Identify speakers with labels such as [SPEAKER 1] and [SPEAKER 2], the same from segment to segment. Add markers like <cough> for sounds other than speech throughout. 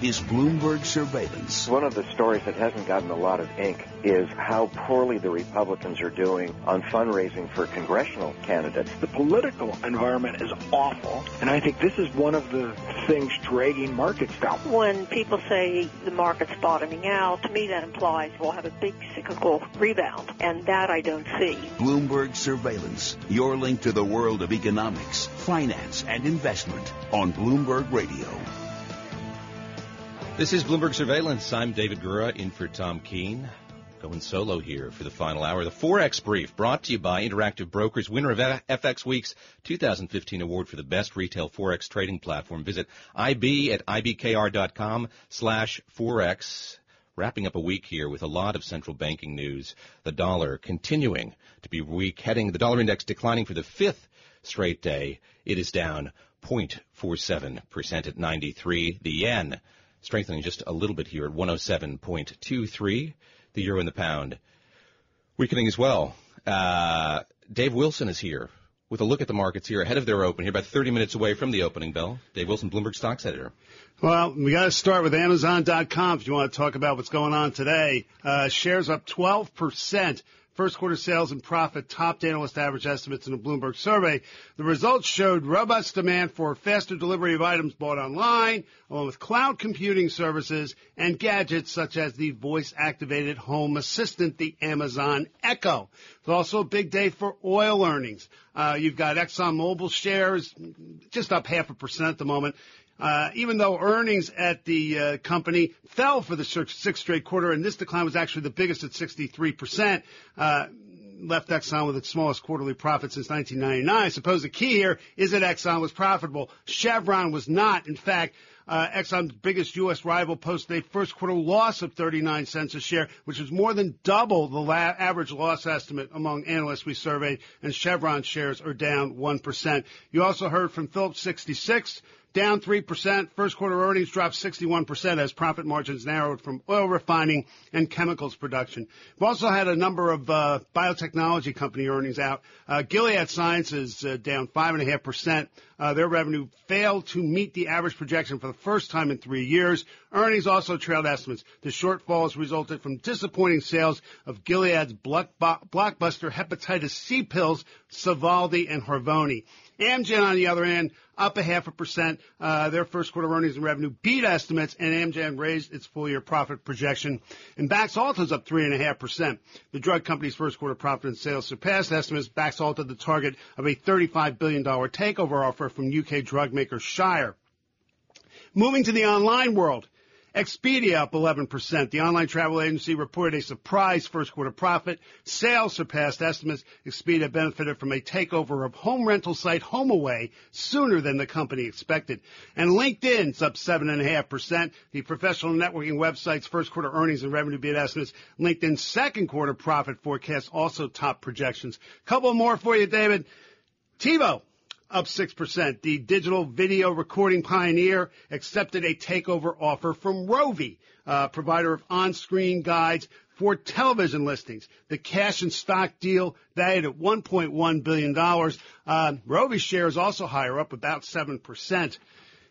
[SPEAKER 1] is Bloomberg Surveillance.
[SPEAKER 2] One of the stories that hasn't gotten a lot of ink is how poorly the Republicans are doing on fundraising for congressional candidates.
[SPEAKER 3] The political environment is awful, and I think this is one of the things dragging markets down.
[SPEAKER 4] When people say the market's bottoming out, to me that implies we'll have a big cyclical rebound, and that I don't see.
[SPEAKER 1] Bloomberg Surveillance, your link to the world of economics, finance, and investment on Bloomberg Radio.
[SPEAKER 5] This is Bloomberg Surveillance. I'm David Gura in for Tom Keene. Going solo here for the final hour. The Forex Brief brought to you by Interactive Brokers, winner of FX Week's 2015 award for the best retail Forex trading platform. Visit IB at IBKR.com slash Forex. Wrapping up a week here with a lot of central banking news. The dollar continuing to be weak, heading the dollar index declining for the fifth straight day. It is down 0.47% at 93. The yen strengthening just a little bit here at 107.23. The euro and the pound weakening as well. Uh, Dave Wilson is here with a look at the markets here ahead of their open here, about 30 minutes away from the opening bell. Dave Wilson, Bloomberg Stocks Editor.
[SPEAKER 6] Well, we got to start with Amazon.com if you want to talk about what's going on today. Uh, shares up 12%. First quarter sales and profit topped analyst average estimates in a Bloomberg survey. The results showed robust demand for faster delivery of items bought online, along with cloud computing services and gadgets such as the voice activated home assistant, the Amazon Echo. It's also a big day for oil earnings. Uh, you've got ExxonMobil shares just up half a percent at the moment. Uh, even though earnings at the uh, company fell for the sixth straight quarter, and this decline was actually the biggest at 63%, uh, left Exxon with its smallest quarterly profit since 1999. I suppose the key here is that Exxon was profitable. Chevron was not. In fact, uh, Exxon's biggest U.S. rival posted a first quarter loss of 39 cents a share, which is more than double the la- average loss estimate among analysts we surveyed, and Chevron shares are down 1%. You also heard from Phillips 66, down 3%. First quarter earnings dropped 61% as profit margins narrowed from oil refining and chemicals production. We've also had a number of uh, biotechnology company earnings out. Uh, Gilead Sciences uh, down 5.5%. Uh, their revenue failed to meet the average projection for the first time in three years. Earnings also trailed estimates. The shortfalls resulted from disappointing sales of Gilead's blockbuster hepatitis C pills, Sovaldi and Harvoni. Amgen, on the other hand, up a half a percent. Uh, their first quarter earnings and revenue beat estimates, and Amgen raised its full year profit projection. And Baxalta's up three and a half percent. The drug company's first quarter profit and sales surpassed estimates. Baxalta the target of a $35 billion takeover offer from UK drug maker Shire. Moving to the online world. Expedia up 11%. The online travel agency reported a surprise first quarter profit. Sales surpassed estimates. Expedia benefited from a takeover of home rental site HomeAway sooner than the company expected. And LinkedIn's up 7.5%. The professional networking website's first quarter earnings and revenue beat estimates. LinkedIn's second quarter profit forecast also topped projections. Couple more for you, David. TiVo up 6%. The digital video recording pioneer accepted a takeover offer from Rovi, uh, provider of on-screen guides for television listings. The cash and stock deal valued at $1.1 billion. Uh, Rovi shares also higher, up about 7%.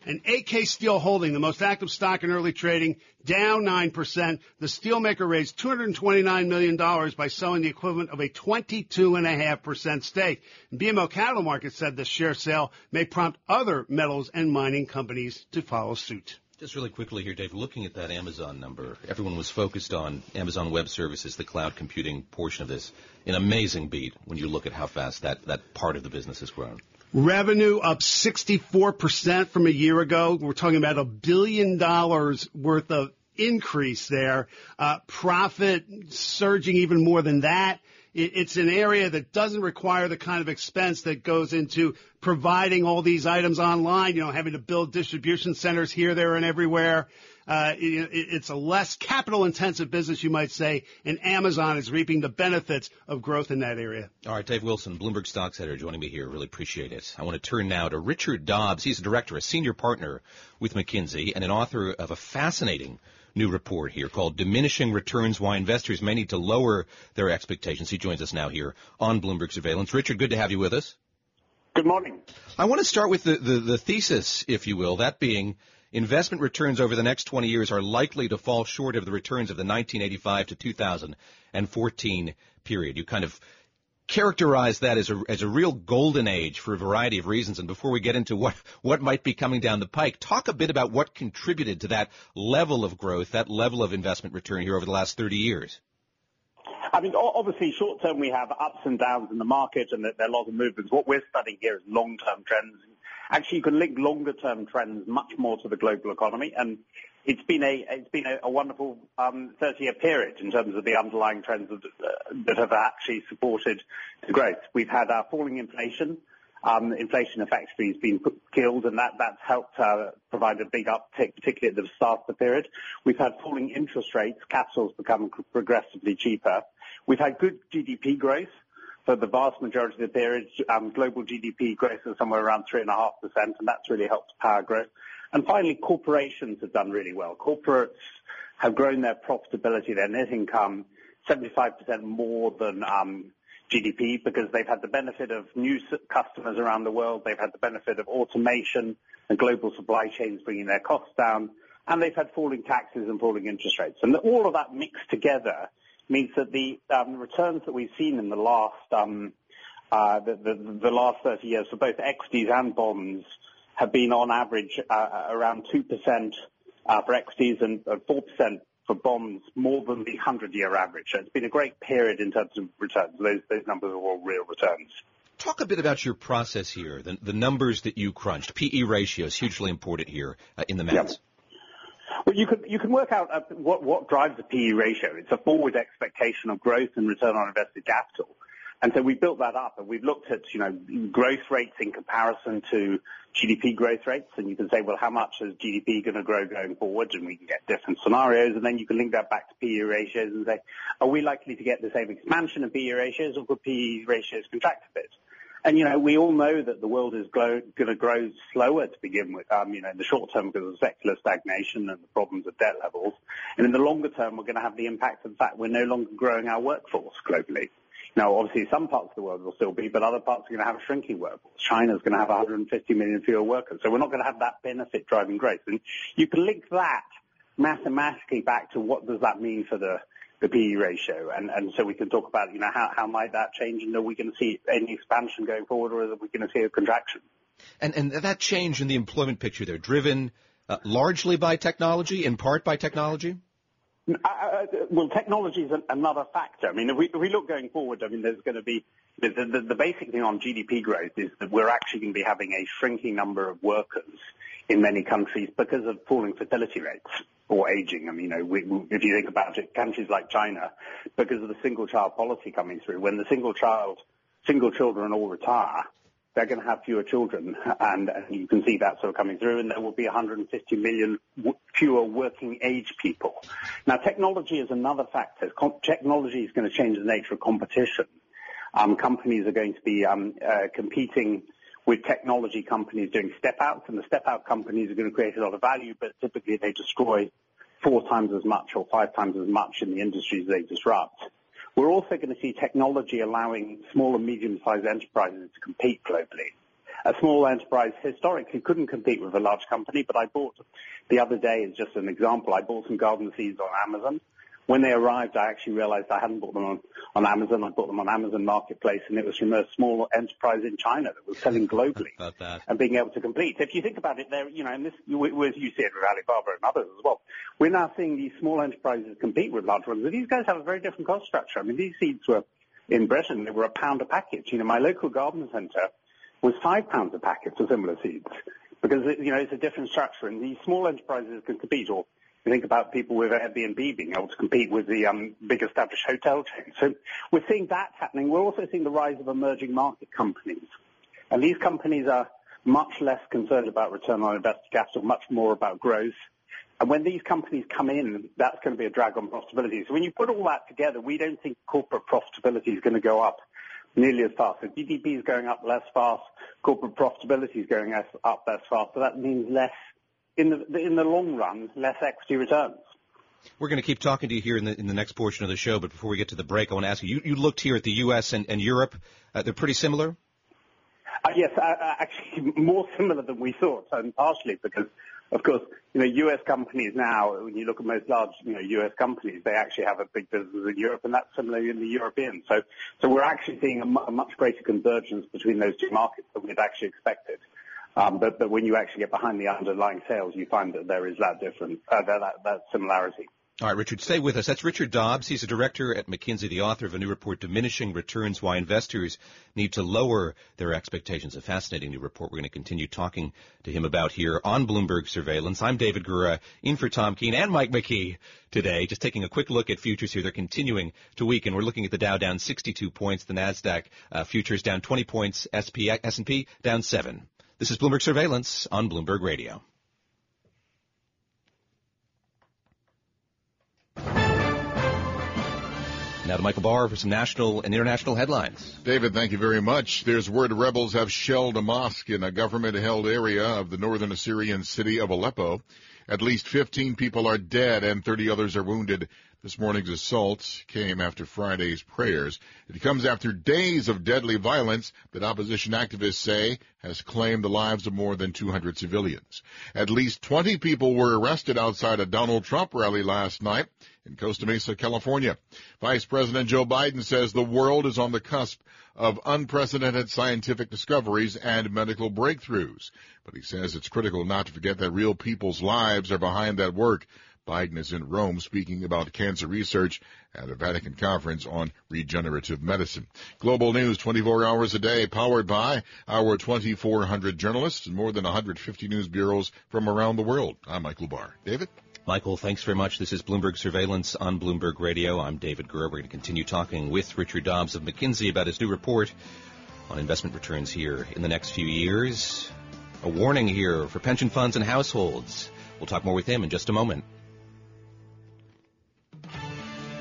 [SPEAKER 6] And AK Steel Holding, the most active stock in early trading, down 9%. The steelmaker raised $229 million by selling the equivalent of a 22.5% stake. BMO Capital Markets said the share sale may prompt other metals and mining companies to follow suit.
[SPEAKER 5] Just really quickly here, Dave, looking at that Amazon number, everyone was focused on Amazon Web Services, the cloud computing portion of this. An amazing beat when you look at how fast that, that part of the business has grown.
[SPEAKER 6] Revenue up 64% from a year ago. We're talking about a billion dollars worth of increase there. Uh, profit surging even more than that. It, it's an area that doesn't require the kind of expense that goes into providing all these items online, you know, having to build distribution centers here, there, and everywhere. Uh, it, it's a less capital intensive business, you might say, and Amazon is reaping the benefits of growth in that area.
[SPEAKER 5] All right, Dave Wilson, Bloomberg Stocks Editor, joining me here. Really appreciate it. I want to turn now to Richard Dobbs. He's a director, a senior partner with McKinsey, and an author of a fascinating new report here called Diminishing Returns Why Investors May Need to Lower Their Expectations. He joins us now here on Bloomberg Surveillance. Richard, good to have you with us.
[SPEAKER 7] Good morning.
[SPEAKER 5] I want to start with the, the, the thesis, if you will, that being investment returns over the next 20 years are likely to fall short of the returns of the 1985 to 2014 period. You kind of characterize that as a, as a real golden age for a variety of reasons. And before we get into what, what might be coming down the pike, talk a bit about what contributed to that level of growth, that level of investment return here over the last 30 years.
[SPEAKER 7] I mean, obviously, short term we have ups and downs in the market, and there are lots of movements. What we're studying here is long term trends. Actually, you can link longer term trends much more to the global economy, and it's been a it's been a, a wonderful um, 30 year period in terms of the underlying trends that, uh, that have actually supported the growth. We've had uh, falling inflation. Um, inflation effectively has been killed, and that, that's helped uh, provide a big uptick, particularly at the start of the period. We've had falling interest rates. Capital's become progressively cheaper. We've had good GDP growth for the vast majority of the period. Um, global GDP growth is somewhere around 3.5%, and that's really helped power growth. And finally, corporations have done really well. Corporates have grown their profitability, their net income, 75% more than um, GDP because they've had the benefit of new customers around the world. They've had the benefit of automation and global supply chains bringing their costs down, and they've had falling taxes and falling interest rates. And all of that mixed together means that the um, returns that we've seen in the last um, uh, the, the, the, last 30 years for both equities and bonds have been on average uh, around 2% uh, for equities and 4% for bonds, more than the 100-year average. So it's been a great period in terms of returns. Those, those numbers are all real returns.
[SPEAKER 5] Talk a bit about your process here, the, the numbers that you crunched. PE ratio is hugely important here uh, in the maths.
[SPEAKER 7] Well, you can you can work out uh, what what drives the PE ratio. It's a forward expectation of growth and return on invested capital. And so we built that up and we've looked at, you know, growth rates in comparison to GDP growth rates. And you can say, well, how much is GDP going to grow going forward? And we can get different scenarios. And then you can link that back to PE ratios and say, are we likely to get the same expansion of PE ratios or could PE ratios contract a bit? And, you know, we all know that the world is going to grow slower to begin with, um, you know, in the short term because of secular stagnation and the problems of debt levels. And in the longer term, we're going to have the impact of the fact we're no longer growing our workforce globally. Now, obviously, some parts of the world will still be, but other parts are going to have a shrinking workforce. China's going to have 150 million fewer workers. So we're not going to have that benefit driving growth. And you can link that mathematically back to what does that mean for the the PE ratio. And, and so we can talk about, you know, how, how might that change and are we going to see any expansion going forward or are we going to see a contraction?
[SPEAKER 5] And, and that change in the employment picture there, driven uh, largely by technology, in part by technology?
[SPEAKER 7] Uh, uh, well, technology is another factor. I mean, if we, if we look going forward, I mean, there's going to be the, the, the basic thing on GDP growth is that we're actually going to be having a shrinking number of workers in many countries because of falling fertility rates or aging. I mean, you know, we, if you think about it, countries like China, because of the single child policy coming through, when the single child, single children all retire, they're going to have fewer children, and, and you can see that sort of coming through, and there will be 150 million w- fewer working age people. Now, technology is another factor. Com- technology is going to change the nature of competition. Um, companies are going to be um, uh, competing with technology companies doing step outs, and the step out companies are going to create a lot of value, but typically they destroy four times as much or five times as much in the industries they disrupt. We're also going to see technology allowing small and medium-sized enterprises to compete globally. A small enterprise historically couldn't compete with a large company, but I bought the other day, as just an example, I bought some garden seeds on Amazon when they arrived, I actually realized I hadn't bought them on, on Amazon. I bought them on Amazon Marketplace, and it was from a small enterprise in China that was selling globally <laughs> and being able to compete. If you think about it, there, you know, and this, you, you see it with Alibaba and others as well. We're now seeing these small enterprises compete with large ones. And these guys have a very different cost structure. I mean, these seeds were in Britain, they were a pound a package. You know, my local garden centre was five pounds a packet for similar seeds because, you know, it's a different structure, and these small enterprises can compete or you think about people with Airbnb being able to compete with the um, big established hotel chains. So we're seeing that happening. We're also seeing the rise of emerging market companies. And these companies are much less concerned about return on invested capital, much more about growth. And when these companies come in, that's going to be a drag on profitability. So when you put all that together, we don't think corporate profitability is going to go up nearly as fast. So GDP is going up less fast, corporate profitability is going up less fast. So that means less in the in the long run, less equity returns.
[SPEAKER 5] We're going to keep talking to you here in the in the next portion of the show, but before we get to the break, I want to ask you: you, you looked here at the U.S. and, and Europe; uh, they're pretty similar.
[SPEAKER 7] Uh, yes, uh, uh actually <laughs> more similar than we thought, and partially because of course, you know, U.S. companies now, when you look at most large, you know, U.S. companies, they actually have a big business in Europe, and that's similar in the European. So, so we're actually seeing a, a much greater convergence between those two markets than we'd actually expected. But, but when you actually get behind the underlying sales, you find that there is that difference, uh, that, that, that similarity.
[SPEAKER 5] All right, Richard, stay with us. That's Richard Dobbs. He's a director at McKinsey, the author of a new report, Diminishing Returns, Why Investors Need to Lower Their Expectations. A fascinating new report we're going to continue talking to him about here on Bloomberg Surveillance. I'm David Gura, in for Tom Keene and Mike McKee today. Just taking a quick look at futures here. They're continuing to weaken. We're looking at the Dow down 62 points, the NASDAQ uh, futures down 20 points, SP, S&P down 7. This is Bloomberg Surveillance on Bloomberg Radio. Now to Michael Barr for some national and international headlines.
[SPEAKER 8] David, thank you very much. There's word rebels have shelled a mosque in a government-held area of the northern Assyrian city of Aleppo. At least 15 people are dead and 30 others are wounded. This morning's assault came after Friday's prayers. It comes after days of deadly violence that opposition activists say has claimed the lives of more than 200 civilians. At least 20 people were arrested outside a Donald Trump rally last night in Costa Mesa, California. Vice President Joe Biden says the world is on the cusp of unprecedented scientific discoveries and medical breakthroughs. But he says it's critical not to forget that real people's lives are behind that work. Biden is in Rome speaking about cancer research at a Vatican conference on regenerative medicine. Global news 24 hours a day powered by our 2,400 journalists and more than 150 news bureaus from around the world. I'm Michael Barr. David?
[SPEAKER 5] Michael, thanks very much. This is Bloomberg Surveillance on Bloomberg Radio. I'm David Gura. We're going to continue talking with Richard Dobbs of McKinsey about his new report on investment returns here in the next few years. A warning here for pension funds and households. We'll talk more with him in just a moment.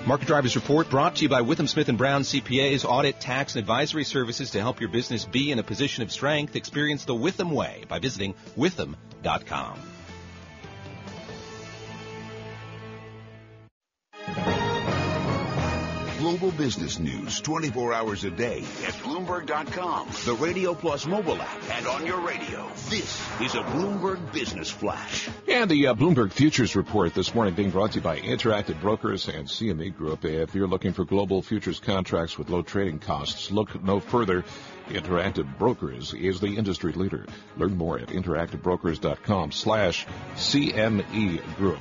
[SPEAKER 5] Market Drivers Report brought to you by Withum Smith and Brown CPAs, audit, tax, and advisory services to help your business be in a position of strength. Experience the Withum way by visiting
[SPEAKER 1] withum.com. business news 24 hours a day at Bloomberg.com, the Radio Plus mobile app, and on your radio. This is a Bloomberg Business Flash.
[SPEAKER 9] And the uh, Bloomberg Futures Report this morning being brought to you by Interactive Brokers and CME Group. If you're looking for global futures contracts with low trading costs, look no further. Interactive Brokers is the industry leader. Learn more at interactivebrokers.com slash CME Group.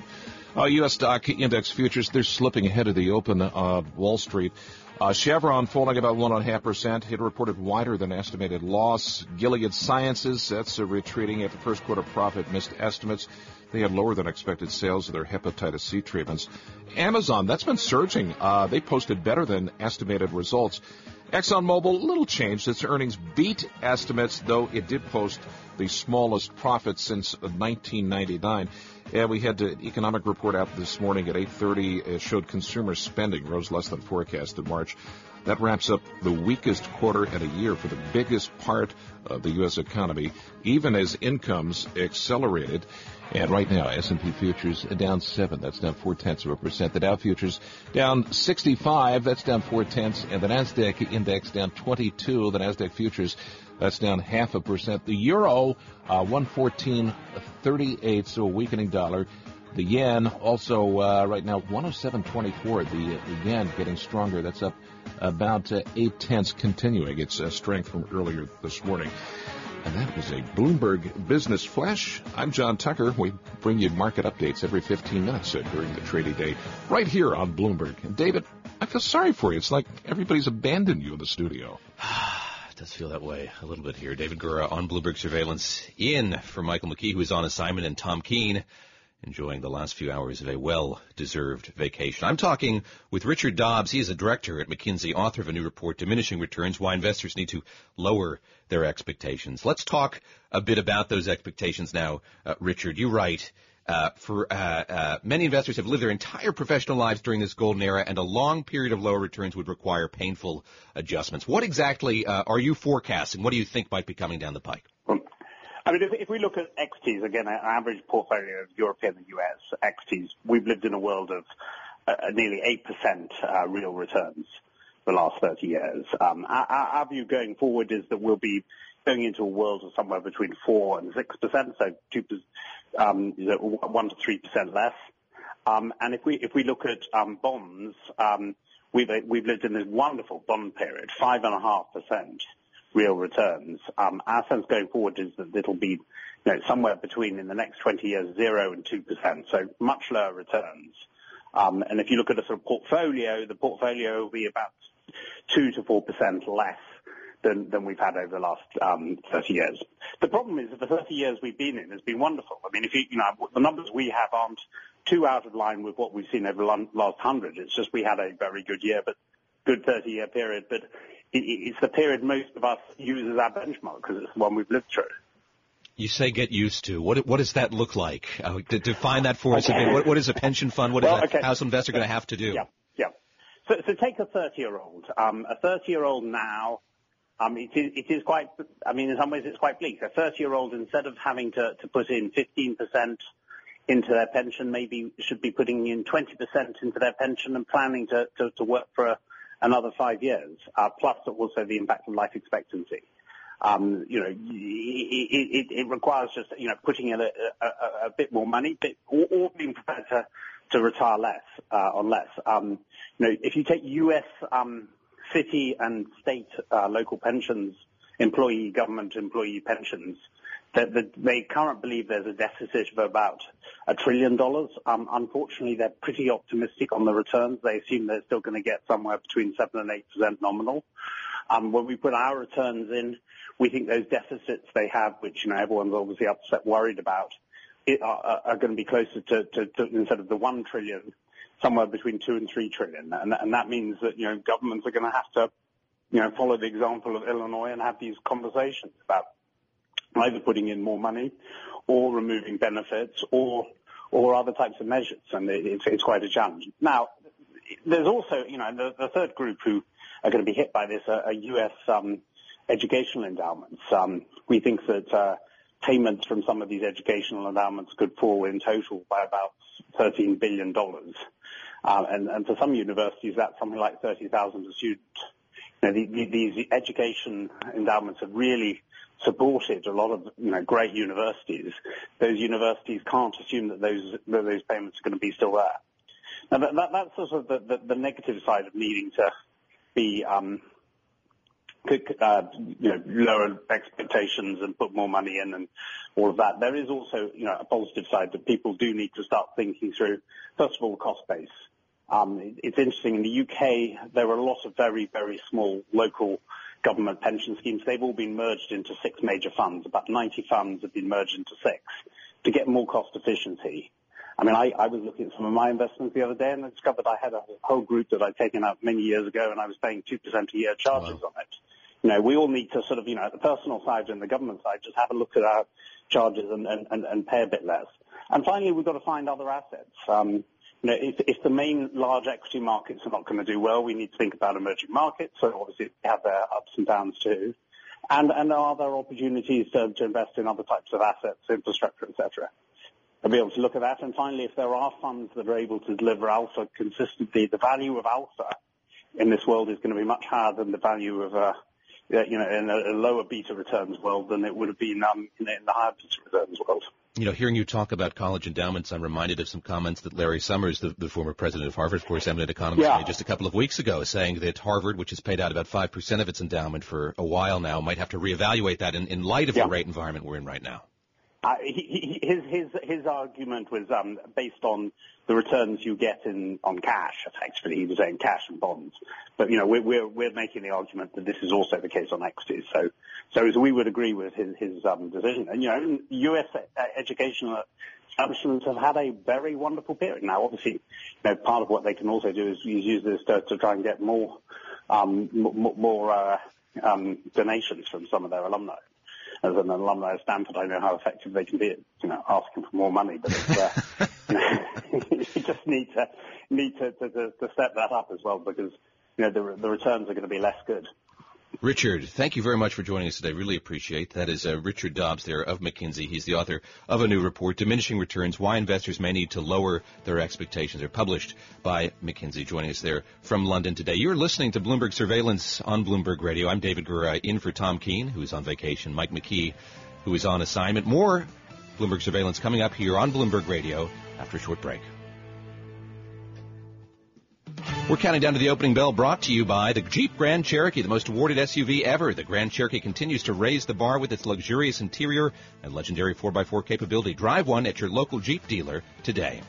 [SPEAKER 9] Uh, U.S. stock index futures, they're slipping ahead of the open uh, Wall Street. Uh, Chevron falling about 1.5%. It reported wider than estimated loss. Gilead Sciences, that's retreating after first quarter profit missed estimates. They had lower than expected sales of their hepatitis C treatments. Amazon, that's been surging. Uh, they posted better than estimated results. ExxonMobil, little change. Its earnings beat estimates, though it did post the smallest profit since 1999. And we had an economic report out this morning at 8:30. It showed consumer spending rose less than forecast in March. That wraps up the weakest quarter in a year for the biggest part of the U.S. economy, even as incomes accelerated. And right now, S&P futures down seven. That's down four tenths of a percent. The Dow futures down 65. That's down four tenths. And the Nasdaq index down 22. The Nasdaq futures that's down half a percent. The euro uh, 114.38. So a weakening dollar. The yen also uh, right now 107.24. The, the yen getting stronger. That's up about uh, eight tenths, continuing its uh, strength from earlier this morning. And that was a Bloomberg Business Flash. I'm John Tucker. We bring you market updates every 15 minutes uh, during the trading day, right here on Bloomberg. And David, I feel sorry for you. It's like everybody's abandoned you in the studio. <sighs> <sighs> <sighs>
[SPEAKER 5] does feel that way a little bit here. David Gura on Bloomberg Surveillance, in for Michael McKee, who is on assignment, and Tom Keene enjoying the last few hours of a well-deserved vacation. I'm talking with Richard Dobbs. He is a director at McKinsey, author of a new report, Diminishing Returns, Why Investors Need to Lower Their Expectations. Let's talk a bit about those expectations now. Uh, Richard, you write, uh, for uh, uh, many investors have lived their entire professional lives during this golden era, and a long period of lower returns would require painful adjustments. What exactly uh, are you forecasting? What do you think might be coming down the pike?
[SPEAKER 7] I mean, if, if, we look at equities again, an average portfolio of European and US equities, we've lived in a world of uh, uh, nearly eight percent real returns the last 30 years. Um, our, our, view going forward is that we'll be going into a world of somewhere between four and six percent, so two um, 1%-3% less. Um, if we look at um, bonds, we've lived in this wonderful bond period, 5.5% real returns. Our sense going forward is that it'll be somewhere between, in the next 20 years, 0% and 2%, so much lower returns. If you look at a sort of portfolio, the portfolio will be about 2%-4% less than, than we've had over the last um, 30 years. The problem is that the 30 years we've been in has been wonderful. I mean, if you, you know, the numbers we have aren't too out of line with what we've seen over the last 100. It's just we had a very good year, but good 30-year period. But it, it's the period most of us use as our benchmark because it's the one we've lived through.
[SPEAKER 5] You say get used to. What what does that look like? Uh, define that for us. Okay. What, what is a pension fund? What well, is a okay. house investor going to have to do?
[SPEAKER 7] Yeah, yeah. So, so take a 30-year-old. Um, a 30-year-old now um, it is, it is quite, I mean, in some ways it's quite bleak. A 30 year old, instead of having to, to put in 15% into their pension, maybe should be putting in 20% into their pension and planning to, to, to work for a, another five years, uh, plus also the impact of life expectancy. Um, you know, it, it, it, requires just, you know, putting in a, a, a bit more money, but, or, or, being prepared to, to retire less, uh, on less. Um, you know, if you take US, um, city and state uh, local pensions, employee government employee pensions, that the, they currently believe there's a deficit of about a trillion dollars. Um, unfortunately, they're pretty optimistic on the returns. They assume they're still going to get somewhere between seven and eight percent nominal. Um, when we put our returns in, we think those deficits they have, which you know everyone's obviously upset, worried about, it, are, are going to be closer to, to, to instead of the one trillion, somewhere between two and three trillion. And, and that means that, you know, governments are going to have to, you know, follow the example of Illinois and have these conversations about either putting in more money or removing benefits or, or other types of measures. And it's, it's quite a challenge. Now, there's also, you know, the, the third group who are going to be hit by this are, are U.S. Um, educational endowments. Um, we think that uh, payments from some of these educational endowments could fall in total by about $13 billion. Um, and, and for some universities, that's something like 30,000 a student. You know, the, the, these education endowments have really supported a lot of you know great universities. Those universities can't assume that those that those payments are going to be still there. Now that, that, that's sort of the, the, the negative side of needing to be um, uh, you know, lower expectations and put more money in and all of that. There is also, you know, a positive side that people do need to start thinking through, first of all, the cost base. Um, it's interesting. In the UK, there are a lot of very, very small local government pension schemes. They've all been merged into six major funds. About 90 funds have been merged into six to get more cost efficiency. I mean, I, I was looking at some of my investments the other day and I discovered I had a whole group that I'd taken out many years ago and I was paying 2% a year charges wow. on it. You know, we all need to sort of, you know, at the personal side and the government side, just have a look at our charges and, and, and, and pay a bit less. And finally, we've got to find other assets. Um, you know, if, if the main large equity markets are not going to do well, we need to think about emerging markets. So obviously they have their ups and downs too. And, and are there opportunities to, to invest in other types of assets, infrastructure, etc. I'll be able to look at that. And finally, if there are funds that are able to deliver alpha consistently, the value of alpha in this world is going to be much higher than the value of uh, you know, in a, lower beta returns world than it would have been um, in, the higher beta returns world.
[SPEAKER 5] You know, hearing you talk about college endowments, I'm reminded of some comments that Larry Summers, the, the former president of Harvard, of course, eminent economist, yeah. made just a couple of weeks ago, saying that Harvard, which has paid out about 5% of its endowment for a while now, might have to reevaluate that in, in light of yeah. the rate environment we're in right now.
[SPEAKER 7] Uh, he, his his his argument was um, based on the returns you get in on cash. Effectively, he was saying cash and bonds. But you know, we're we're, we're making the argument that this is also the case on equities. So so, so we would agree with his his um, decision. And you know, U.S. educational establishments have had a very wonderful period. Now, obviously, you know, part of what they can also do is, use this to, to try and get more um, more, more uh, um, donations from some of their alumni as an alumni of Stanford, I know how effective they can be at, you know, asking for more money. But it's, uh, you, <laughs> know, <laughs> you just need to need to, to, to step that up as well because you know the the returns are going to be less good.
[SPEAKER 5] Richard, thank you very much for joining us today. Really appreciate that. Is uh, Richard Dobbs there of McKinsey? He's the author of a new report, "Diminishing Returns: Why Investors May Need to Lower Their Expectations." They're published by McKinsey. Joining us there from London today. You're listening to Bloomberg Surveillance on Bloomberg Radio. I'm David Gura, in for Tom Keene, who is on vacation. Mike McKee, who is on assignment. More Bloomberg Surveillance coming up here on Bloomberg Radio after a short break. We're counting down to the opening bell brought to you by the Jeep Grand Cherokee, the most awarded SUV ever. The Grand Cherokee continues to raise the bar with its luxurious interior and legendary 4x4 capability. Drive one at your local Jeep dealer today.